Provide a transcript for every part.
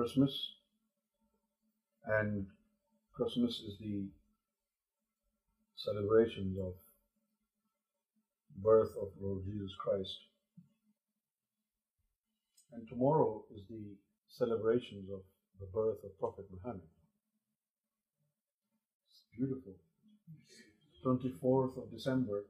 Christmas, and Christmas is the celebration of birth of Lord Jesus Christ. And tomorrow is the celebrations of the birth of Prophet Muhammad. It's beautiful. 24th of December,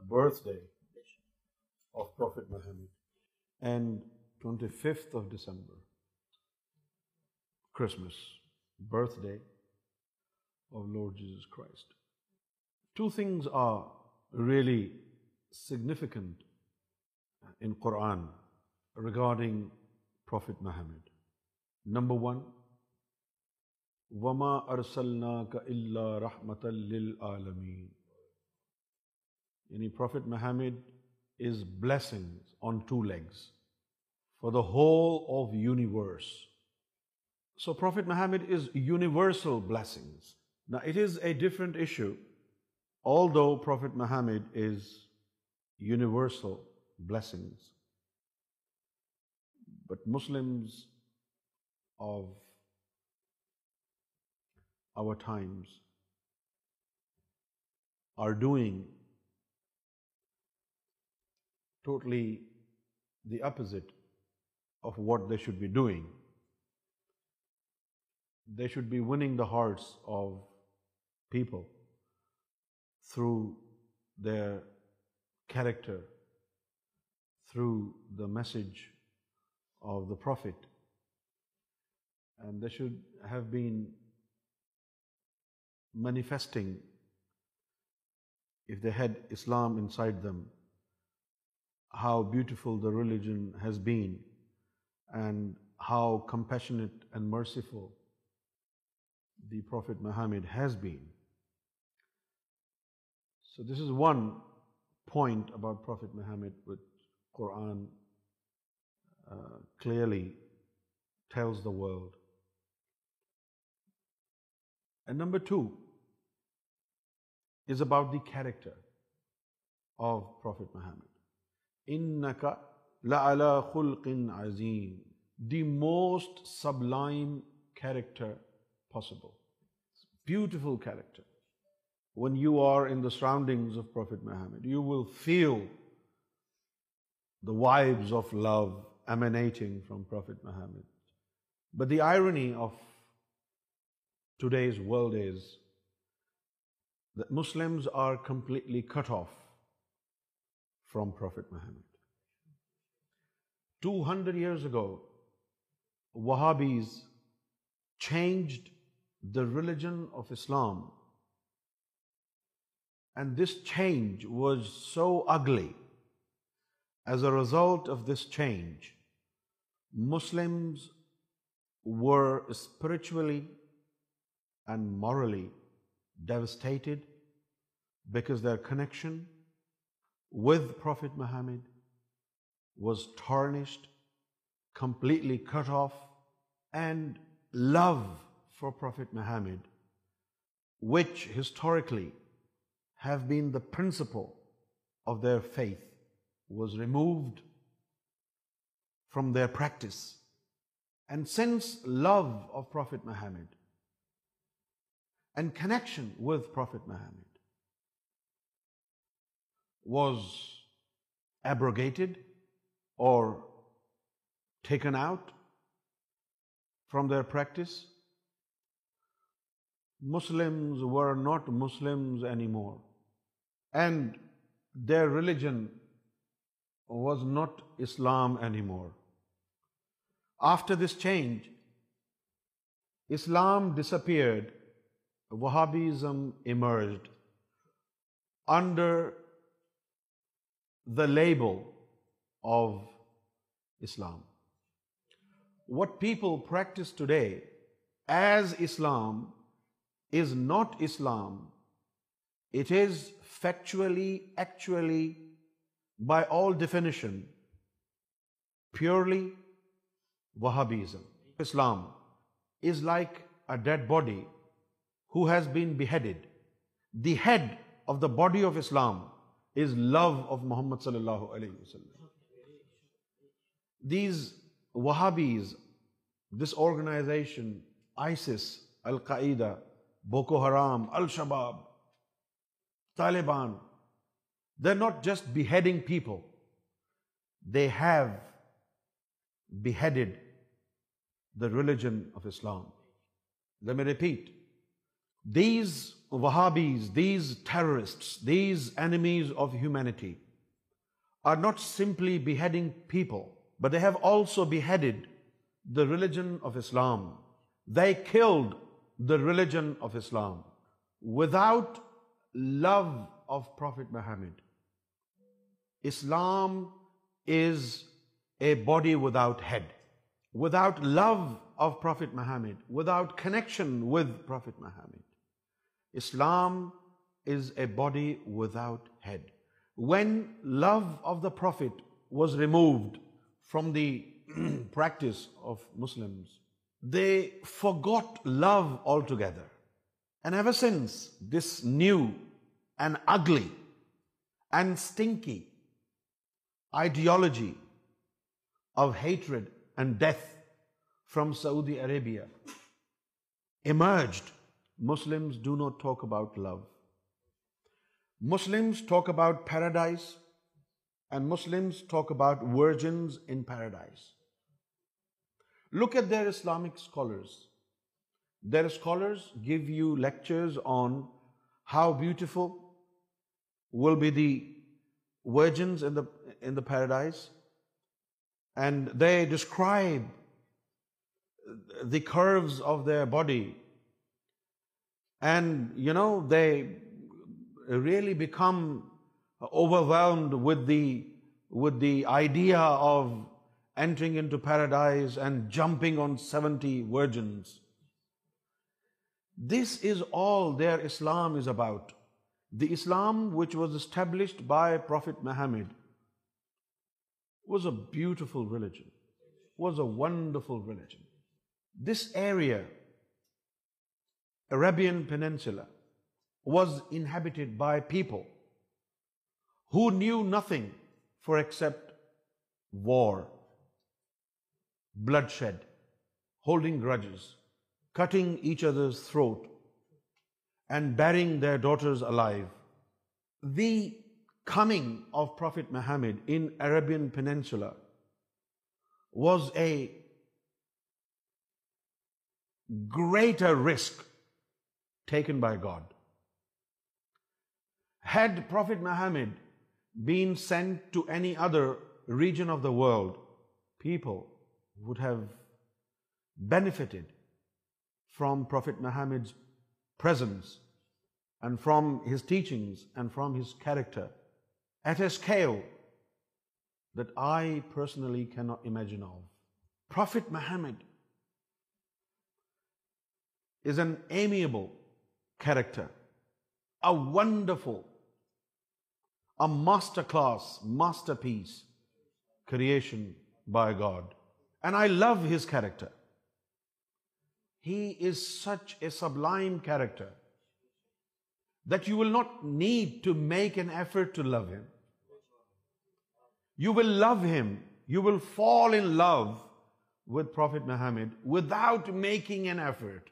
the birthday of Prophet Muhammad. And 25th of December, Christmas, birthday of Lord Jesus Christ. Two things are really significant in Quran regarding Prophet Muhammad. Number one, وَمَا أَرْسَلْنَاكَ إِلَّا رَحْمَةً لِلْعَالَمِينَ یعنی Prophet Muhammad is blessings on two legs for the whole of universe. So Prophet Muhammad is universal blessings. Now it is a different issue, although Prophet Muhammad is universal blessings. But Muslims of our times are doing totally the opposite of what they should be doing. They should be winning the hearts of people through their character, through the message of the Prophet. And they should have been manifesting, if they had Islam inside them, how beautiful the religion has been and how compassionate and merciful the Prophet Muhammad has been. So this is one point about Prophet Muhammad which Quran uh, clearly tells the world. And number two is about the character of Prophet Muhammad. Innaka la'ala khulqin azim. The most sublime character possible beautiful character. When you are in the surroundings of Prophet Muhammad, you will feel the vibes of love emanating from Prophet Muhammad. But the irony of today's world is that Muslims are completely cut off from Prophet Muhammad. 200 years ago, Wahhabis changed the religion of Islam. And this change was so ugly. As a result of this change, Muslims were spiritually and morally devastated because their connection with Prophet Muhammad was tarnished, completely cut off, and love for Prophet Muhammad, which historically have been the principle of their faith, was removed from their practice. And since love of Prophet Muhammad and connection with Prophet Muhammad was abrogated or taken out from their practice, Muslims were not Muslims anymore, and their religion was not Islam anymore. After this change, Islam disappeared, Wahhabism emerged under the label of Islam. What people practice today as Islam is not Islam it is factually actually by all definition purely Wahhabism Islam is like a dead body who has been beheaded the head of the body of Islam is love of Muhammad صلی اللہ علیہ وسلم these Wahhabis this organization ISIS al Qaeda Boko Haram, Al-Shabaab, Taliban, they're not just beheading people. They have beheaded the religion of Islam. Let me repeat. These Wahhabis, these terrorists, these enemies of humanity are not simply beheading people, but they have also beheaded the religion of Islam. They killed the religion of Islam, without love of Prophet Muhammad, Islam is a body without head. Without love of Prophet Muhammad, without connection with Prophet Muhammad, Islam is a body without head. When love of the Prophet was removed from the practice of Muslims, they forgot love altogether. And ever since, this new and ugly and stinky ideology of hatred and death from Saudi Arabia emerged, Muslims do not talk about love. Muslims talk about paradise, and Muslims talk about virgins in paradise. Look at their Islamic scholars. Their scholars give you lectures on how beautiful will be the virgins in the paradise, and they describe the curves of their body, and you know, they really become overwhelmed with the idea of entering into paradise and jumping on 70 virgins. This is all their Islam is about. The Islam which was established by Prophet Muhammad was a beautiful religion, was a wonderful religion. This area, Arabian Peninsula, was inhabited by people who knew nothing except war bloodshed, holding grudges, cutting each other's throat, and burying their daughters alive. The coming of Prophet Muhammad in Arabian Peninsula was a greater risk taken by God. Had Prophet Muhammad been sent to any other region of the world, people would have benefited from Prophet Muhammad's presence and from his teachings and from his character at a scale that I personally cannot imagine of. Prophet Muhammad is an amiable character, a wonderful, a masterclass, masterpiece creation by God. And I love his character. He is such a sublime character that you will not need to make an effort to love him. You will love him. You will fall in love with Prophet Muhammad without making an effort.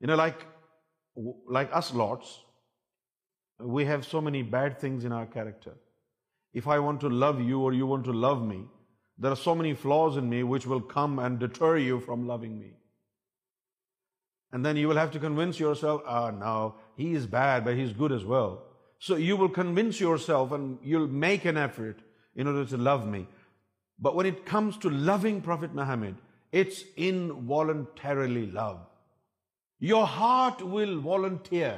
Like us lots, we have so many bad things in our character. There are so many flaws in me which will come and ڈٹرام لوگ then you will have to you a now has bad good is well so you will convince yourself you will make an effort on it comes to لوگ ما ہیمیڈ it's entirely love your heart will alter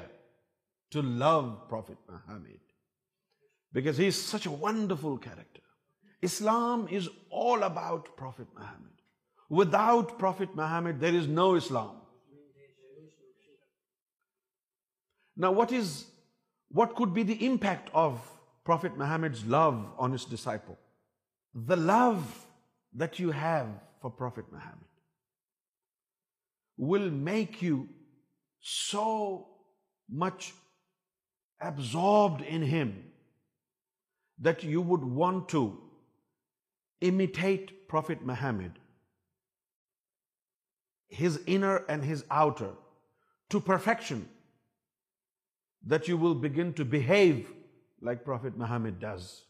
because he is such a wonderful character. Islam is all about Prophet Muhammad. Without Prophet Muhammad, there is no Islam. Now, what could be the impact of Prophet Muhammad's love on his disciple? The love that you have for Prophet Muhammad will make you so much absorbed in him that you would want to imitate Prophet Muhammad, his inner and his outer, to perfection, that you will begin to behave like Prophet Muhammad does.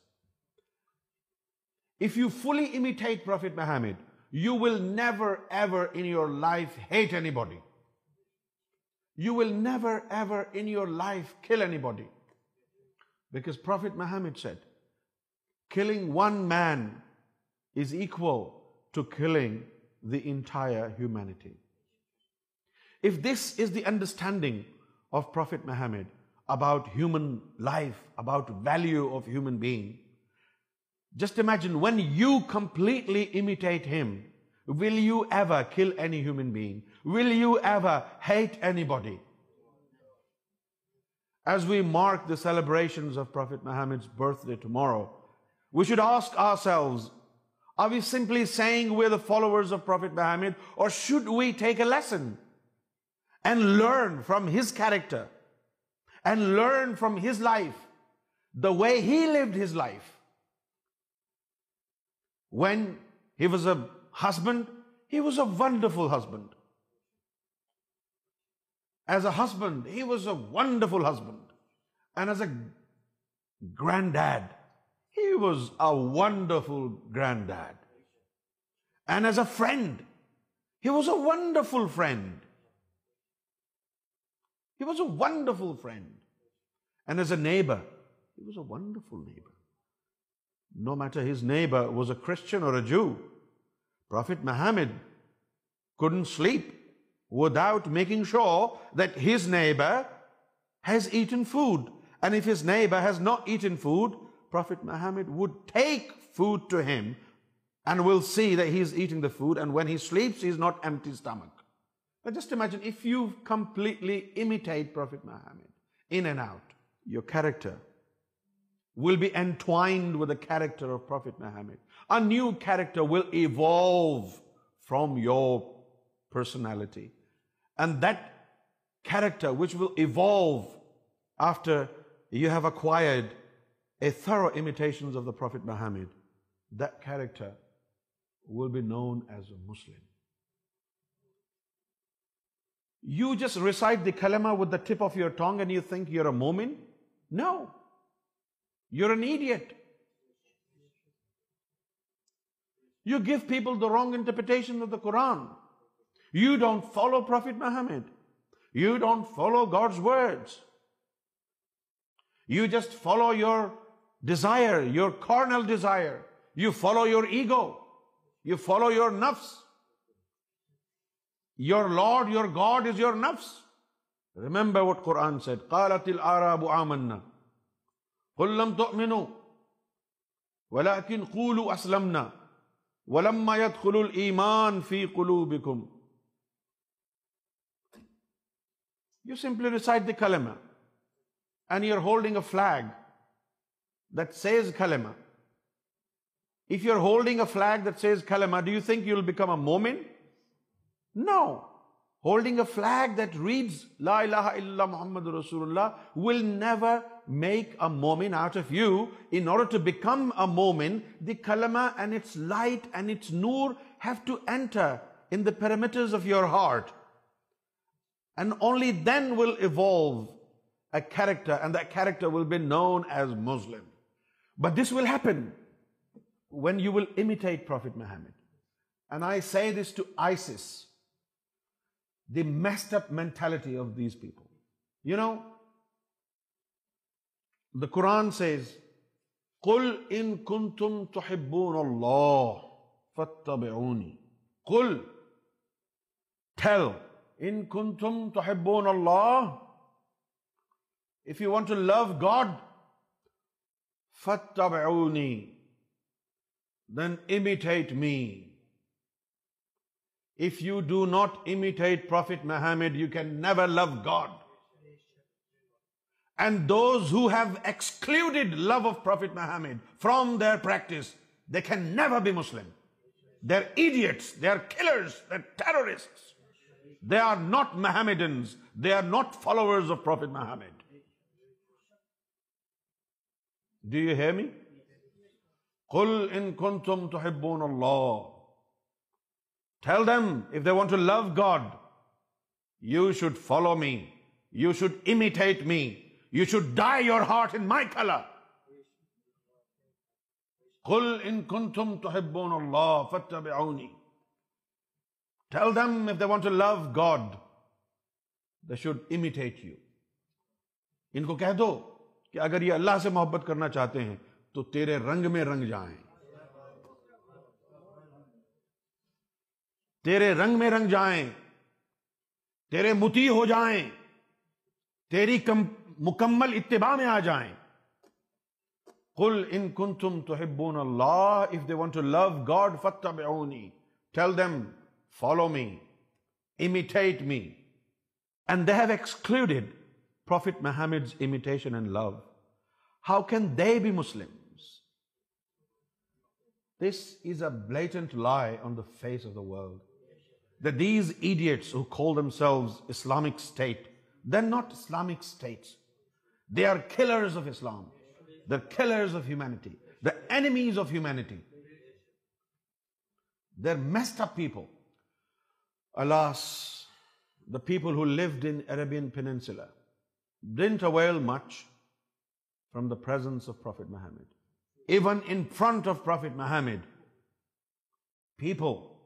If you fully imitate Prophet Muhammad, you will never ever in your life hate anybody. You will never ever in your life kill anybody. Because Prophet Muhammad said, Killing one man is equal to killing the entire humanity. If this is the understanding of Prophet Muhammad about human life, about value of human being, just imagine when you completely imitate him, will you ever kill any human being? Will you ever hate anybody? As we mark the celebrations of Prophet Muhammad's birthday tomorrow, we should ask ourselves, are we simply saying we're the followers of Prophet Muhammad, or should we take a lesson and learn from his character and learn from his life, the way he lived his life? When he was a husband, he was a wonderful husband. As a husband, he was a wonderful husband. And as a granddad, wonderful and as a he was a wonderful neighbour no matter was a Muhammad couldn't sleep out making sure his neighbour has and if his neighbour has not eaten food food and وینٹمک جسٹینٹر will be entwined کی new character will evolve from your personality and the character will evolve after you have acquire a thorough imitation of the Prophet Muhammad, that character will be known as a Muslim. You just recite the kalima with the tip of your tongue and you think you're a mu'min? No. You're an idiot. You give people the wrong interpretation of the Quran. You don't follow Prophet Muhammad. You don't follow God's words. You just follow your desire your carnal desire you follow your ego you follow your نفس your lord your god is your نفس remember what four answer کالت آراب تو ایمان فی کلو بکم you simply recite the and you are holding a flag that says کلما if you are holding a flag that says کلما do you think you will become a مومن no holding a flag that reads لا الہ الا اللہ محمد رسول اللہ will never make a مومن out of you in order to become a مومن the کلما and it's light and it's Noor have to enter in the parameters of your heart and only then will evolve a character and the character will be known as Muslim but this will happen when you will Quran says, قُلْ دس to تُحِبُّونَ اللَّهِ messed up mentality of كُنْتُمْ people you know the Quran to love God فتبعونی then imitate me if you do not imitate prophet Muhammad you can never love God and those who have excluded love of prophet Muhammad from their practice they can never be Muslim they are idiots they are کلرسٹ they are not Muhammadans they are not followers of prophet Muhammad Do you hear me? قُلْ إِن كُنْتُمْ تُحِبُّونَ اللَّهِ Tell them if they want to love God you should follow me you should imitate me you should dye your heart in my color قُلْ إِن كُنْتُمْ تُحِبُّونَ اللَّهِ فَاتَّبِعُونِي Tell them if they want to love God they should imitate you ان کو کہہ دو کہ اگر یہ اللہ سے محبت کرنا چاہتے ہیں تو تیرے رنگ میں رنگ جائیں تیرے رنگ میں رنگ جائیں تیرے متی ہو جائیں تیری مکمل اتباع میں آ جائیں کل ان کن تم تو want to love God tell them follow me imitate me and they have excluded Muhammad face of the idiots دنکس they are of Islam the کھیلرٹی دامیز of ہیوم of people Allah the people who لب فینسل didn't avail much from the presence of Prophet Muhammad. Even in front of Prophet Muhammad, people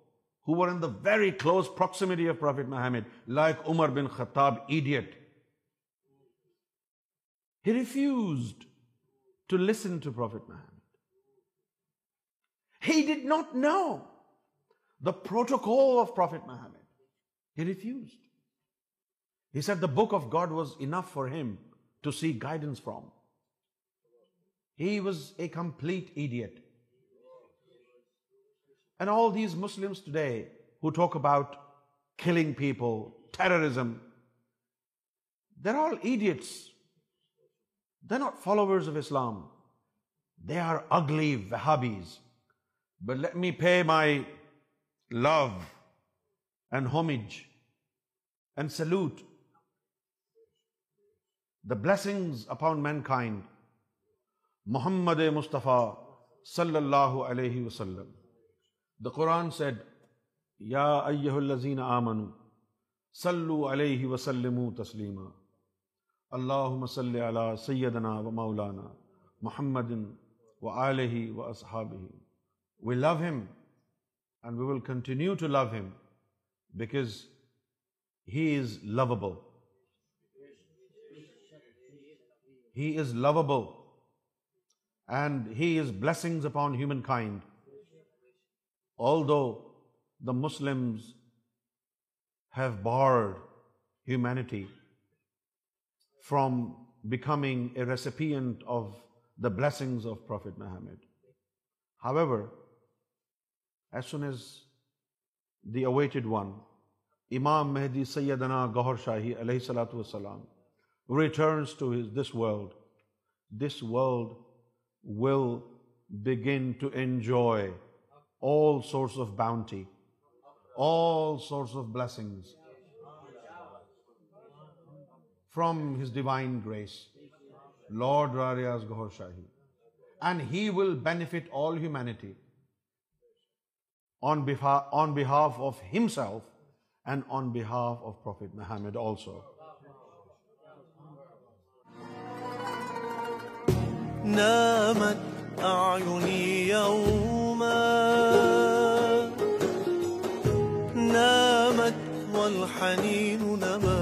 who were in the very close proximity of Prophet Muhammad, like Umar bin Khattab, idiot, he refused to listen to Prophet Muhammad. He did not know the protocol of Prophet Muhammad. He refused. He said the book of God was enough for him to seek guidance from. He was a complete idiot. And all these Muslims today who talk about killing people, terrorism, they're all idiots. They're not followers of Islam. They are ugly Wahhabis. But let me pay my love and homage and salute the blessings upon mankind Muhammad Mustafa صلی اللہ علیہ وسلم دا قرآن sad یا ایہ یازین آمن علیہ وسلم تسلیم اللہم صلی علی سیدنا و مولانا محمد و علیہ و اصحابہ we love him and we will continue to love him because he is lovable he is lovable and he is blessings upon humankind although the Muslim have barred humanity from becoming a recipient of the blessings of prophet Muhammad however as soon as the awaited one Imam Mahdi سیدنا گوہر شاہی علیہ صلاح وسلام returns to this world, this world will begin to enjoy all sorts of bounty, all sorts of blessings from His divine grace, Lord Rariya's Gaur Shahi. And He will benefit all humanity on behalf of Himself and on behalf of Prophet Muhammad also. نامت أعيني يوما نامت والحنين نمت